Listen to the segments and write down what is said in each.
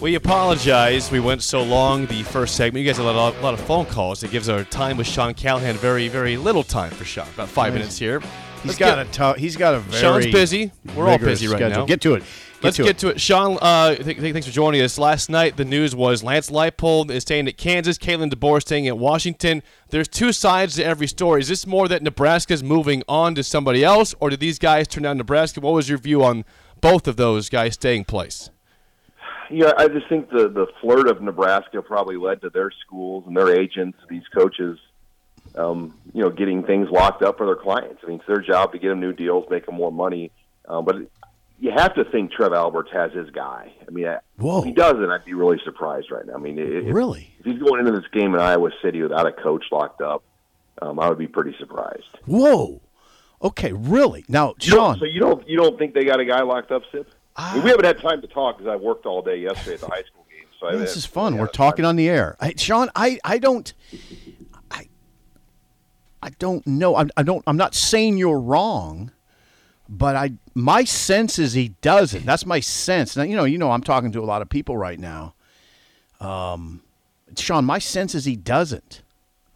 We apologize. We went so long the first segment. You guys had a lot, a lot of phone calls. It gives our time with Sean Callahan very, very little time for Sean. About five minutes here. He's got get- a tough. He's got a very. Sean's busy. We're all busy right schedule. now. Get to it. Get Let's to get it. to it. Sean, uh, th- th- thanks for joining us. Last night, the news was Lance Leipold is staying at Kansas, Kalen DeBoer is staying at Washington. There's two sides to every story. Is this more that Nebraska's moving on to somebody else, or did these guys turn down Nebraska? What was your view on both of those guys staying place? Yeah, I just think the the flirt of Nebraska probably led to their schools and their agents, these coaches, um, you know, getting things locked up for their clients. I mean, it's their job to get them new deals, make them more money. Um, but you have to think Trev Alberts has his guy. I mean, Whoa. if he doesn't, I'd be really surprised right now. I mean, if, Really? if he's going into this game in Iowa City without a coach locked up, um, I would be pretty surprised. Whoa. Okay. Really? Now, Sean. so you don't you don't think they got a guy locked up, Sip? I mean, we haven't had time to talk because I worked all day yesterday at the high school game. So this is fun. We're talking on the air. I, Sean, I, I don't, I, I don't know. I, I don't. I'm not saying you're wrong, but I, my sense is he doesn't. That's my sense. Now, you know, you know, I'm talking to a lot of people right now. Um, Sean, my sense is he doesn't,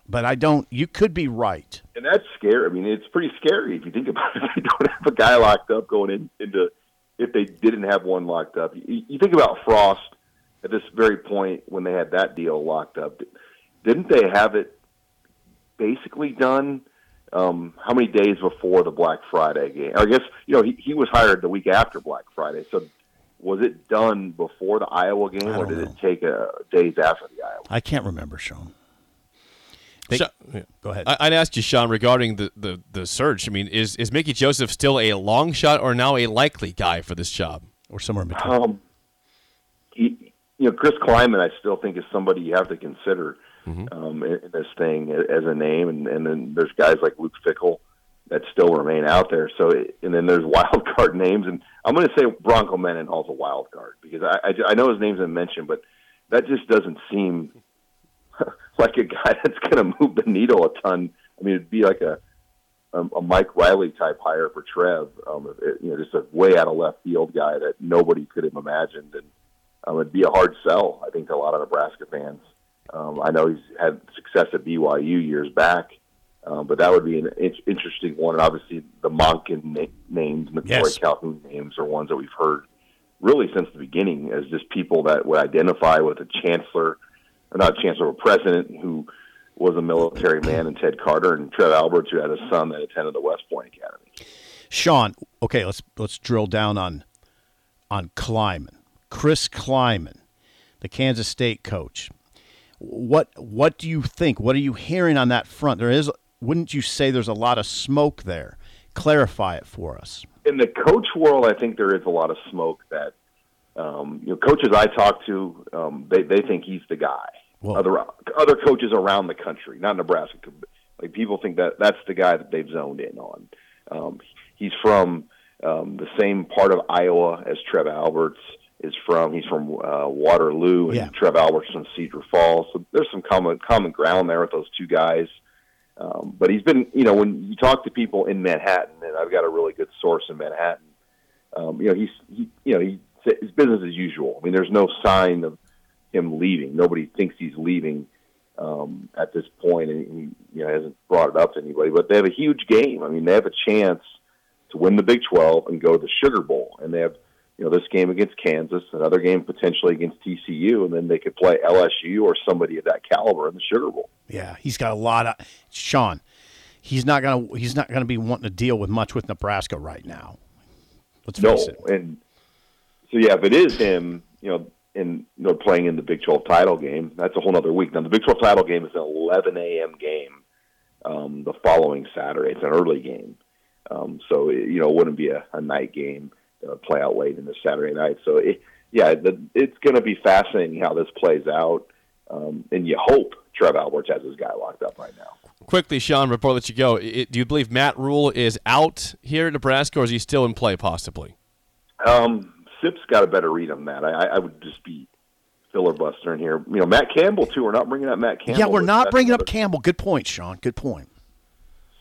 but I don't. You could be right. and that's scary. I mean, it's pretty scary if you think about it. You don't have a guy locked up going in, into if they didn't have one locked up. You, you think about Frost at this very point when they had that deal locked up. Didn't they have it basically done? Um, how many days before the Black Friday game? I guess you know he, he was hired the week after Black Friday. So was it done before the Iowa game, or did know. it take uh, days after the Iowa? I can't remember, Sean. They- Sha- yeah. Go ahead. I- I'd ask you, Sean, regarding the, the, the search. I mean, is, is Mickey Joseph still a long shot or now a likely guy for this job? or somewhere in between. Um, he, you know, Chris Klieman, I still think is somebody you have to consider um, in, in this thing as a name, and, and then there's guys like Luke Fickell that still remain out there. So, and then there's wild card names, and I'm going to say Bronco Mendenhall's a wild card because I, I, I know his name's been mentioned, but that just doesn't seem like a guy that's going to move the needle a ton. I mean, it'd be like a a, a Mike Riley type hire for Trev. Um, it, you know, just a way out of left field guy that nobody could have imagined, and um, it'd be a hard sell, I think, to a lot of Nebraska fans. Um, I know he's had success at BYU years back, um, but that would be an in- interesting one. And obviously, the Monken na- names and the Yes. Troy Calhoun names are ones that we've heard really since the beginning as just people that would identify with a chancellor, or not a chancellor, a president who was a military man, and Ted Carter and Trev Alberts, who had a son that attended the West Point Academy. Sean, okay, let's let's drill down on on Klieman, Chris Klieman, the Kansas State coach. What what do you think? What are you hearing on that front? There is, wouldn't you say there's a lot of smoke there? Clarify it for us. in the coach world, I think there is a lot of smoke that um, you know coaches I talk to um, they they think he's the guy. Whoa. Other other coaches around the country, not Nebraska, like people think that that's the guy that they've zoned in on. Um, he's from um, the same part of Iowa as Trev Alberts is from. He's from uh, Waterloo, and Yeah. Trev Alberts from Cedar Falls. So there's some common common ground there with those two guys. Um, but he's been, you know, when you talk to people in Manhattan, and I've got a really good source in Manhattan. Um, you know, he's, he, you know, he, his business as usual. I mean, there's no sign of him leaving. Nobody thinks he's leaving um, at this point, and he, you know, hasn't brought it up to anybody. But they have a huge game. I mean, they have a chance to win the Big 12 and go to the Sugar Bowl, and they have, you know, this game against Kansas, another game potentially against TCU, and then they could play LSU or somebody of that caliber in the Sugar Bowl. Yeah, he's got a lot of Sean. He's not gonna he's not gonna be wanting to deal with much with Nebraska right now. Let's No, face it. and so yeah, if it is him, you know, in you know playing in the Big Twelve title game, that's a whole other week. Now the Big Twelve title game is an 11 a.m. game um, the following Saturday. It's an early game, um, so it, you know it wouldn't be a, a night game uh, play out late in the Saturday night. So it, yeah, the, it's going to be fascinating how this plays out, um, and you hope Trev Alberts has his guy locked up right now. Quickly, Sean, before I let you go, it, do you believe Matt Rhule is out here in Nebraska, or is he still in play, possibly? Um, Sip's got a better read on that. I, I would just be filibustering here. You know, Matt Campbell too. We're not bringing up Matt Campbell. Yeah, we're not That's bringing up Campbell. Good point, Sean. Good point.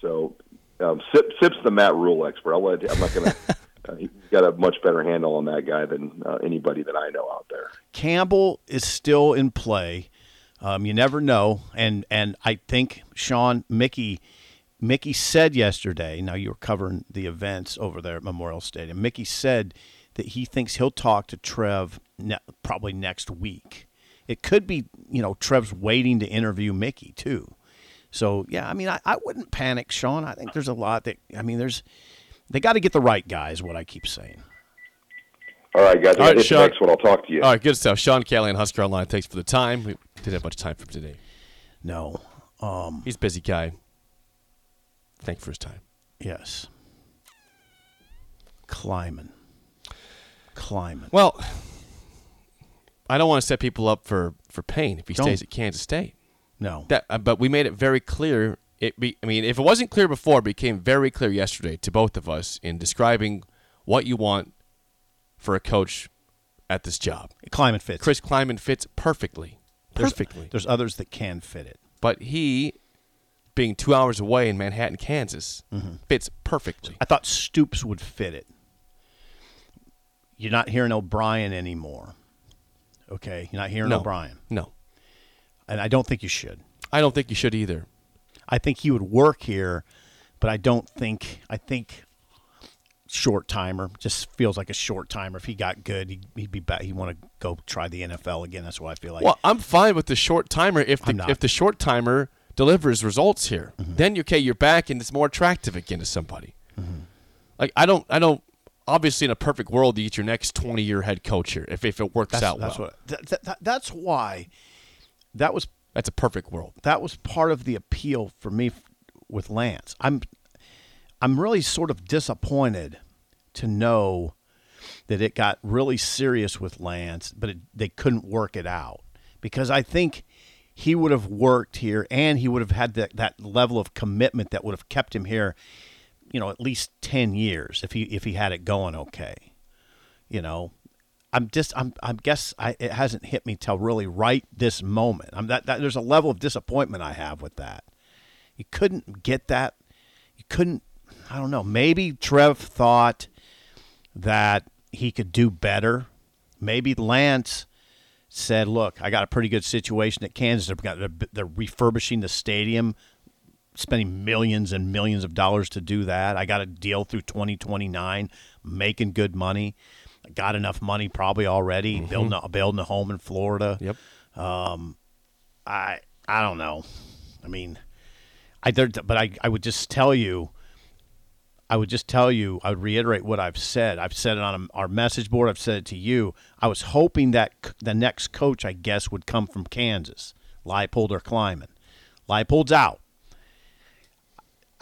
So um, Sip, Sip's the Matt Rhule expert. I'll let, I'm not going to. Uh, he's got a much better handle on that guy than uh, anybody that I know out there. Campbell is still in play. Um, you never know, and and I think Sean Mickey Mickey said yesterday. Now you were covering the events over there at Memorial Stadium. Mickey said that he thinks he'll talk to Trev ne- probably next week. It could be you know Trev's waiting to interview Mickey too. So yeah, I mean I, I wouldn't panic, Sean. I think there's a lot that I mean there's they got to get the right guy is what I keep saying. All right, guys. All right, I'll Sean. the next one. I'll talk to you. All right, good stuff. Sean Callahan, Husker Online. Thanks for the time. We didn't have much time for him today. No, um, He's a busy guy. Thank you for his time. yes, Klieman, Klieman. Well, I don't want to set people up for, for pain if he Don't. stays at Kansas State. No, That, uh, but we made it very clear. It be, I mean, if it wasn't clear before, it became very clear yesterday to both of us in describing what you want for a coach at this job. climate fits. Chris Klieman fits perfectly, There's- perfectly. There's others that can fit it. but he, being two hours away in Manhattan, Kansas, Mm-hmm. fits perfectly. I thought Stoops would fit it. You're not hearing O'Brien anymore. Okay, you're not hearing No. O'Brien, No, and I don't think you should. I don't think you should either. I think he would work here, but I don't think. I think short timer just feels like a short timer. If he got good, he'd, he'd be back. He'd want to go try the NFL again. That's what I feel like. Well, I'm fine with the short timer if the if the short timer delivers results here. Mm-hmm. Then okay, you're back and it's more attractive again to somebody. Mm-hmm. Like I don't I don't obviously in a perfect world you get your next 20 year head coach here if, if it works that's out that's well. what. That, that, that- that's why. That was That's a perfect world. that was part of the appeal for me with Lance. I'm I'm really sort of disappointed to know that it got really serious with Lance, but it, they couldn't work it out because I think he would have worked here and he would have had that, that level of commitment that would have kept him here, you know, at least 10 years if he if he had it going okay. You know, I'm just I'm I guess I it hasn't hit me till really right this moment. I'm that, that there's a level of disappointment I have with that. You couldn't get that. You couldn't. I don't know. Maybe Trev thought that he could do better. Maybe Lance said, "Look, I got a pretty good situation at Kansas. They're, they're refurbishing the stadium, spending millions and millions of dollars to do that. I got a deal through 2029, making good money. I got enough money probably already mm-hmm. building a, building a home in Florida. Yep. Um, I I don't know. I mean, I there, but I I would just tell you. I would just tell you. I would reiterate what I've said. I've said it on our message board. I've said it to you. I was hoping that c- the next coach, I guess, would come from Kansas, Leipold or Klieman. Leipold's out.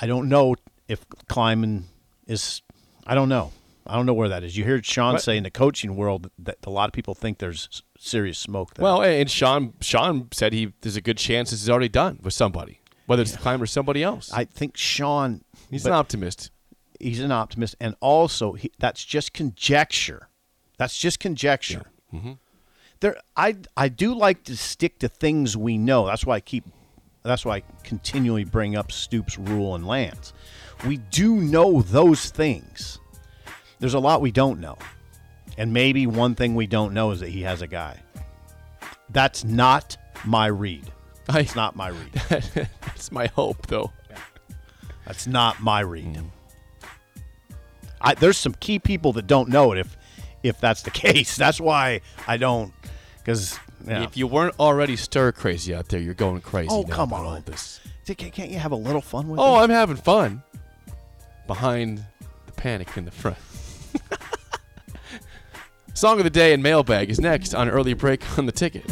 I don't know if Klieman is. I don't know. I don't know where that is. You heard Sean What? say in the coaching world that a lot of people think there's serious smoke there. Well, and Sean Sean said he there's a good chance this is already done with somebody, whether it's the climber or somebody else. I think Sean. He's but- an optimist. he's an optimist, and also he, that's just conjecture. That's just conjecture. Mm-hmm. There, I I do like to stick to things we know. That's why I keep. That's why I continually bring up Stoops, Rhule, and Lance. We do know those things. There's a lot we don't know, and maybe one thing we don't know is that he has a guy. That's not my read. It's not my read. That's my hope, though. That's not my read. I, there's some key people that don't know it if if that's the case. That's why I don't because yeah. If you weren't already stir crazy out there, you're going crazy. Oh, now come about on. all this. can't can't you have a little fun with Oh, it? I'm having fun. Behind the panic in the front. Song of the day and mailbag is next on early break on the ticket.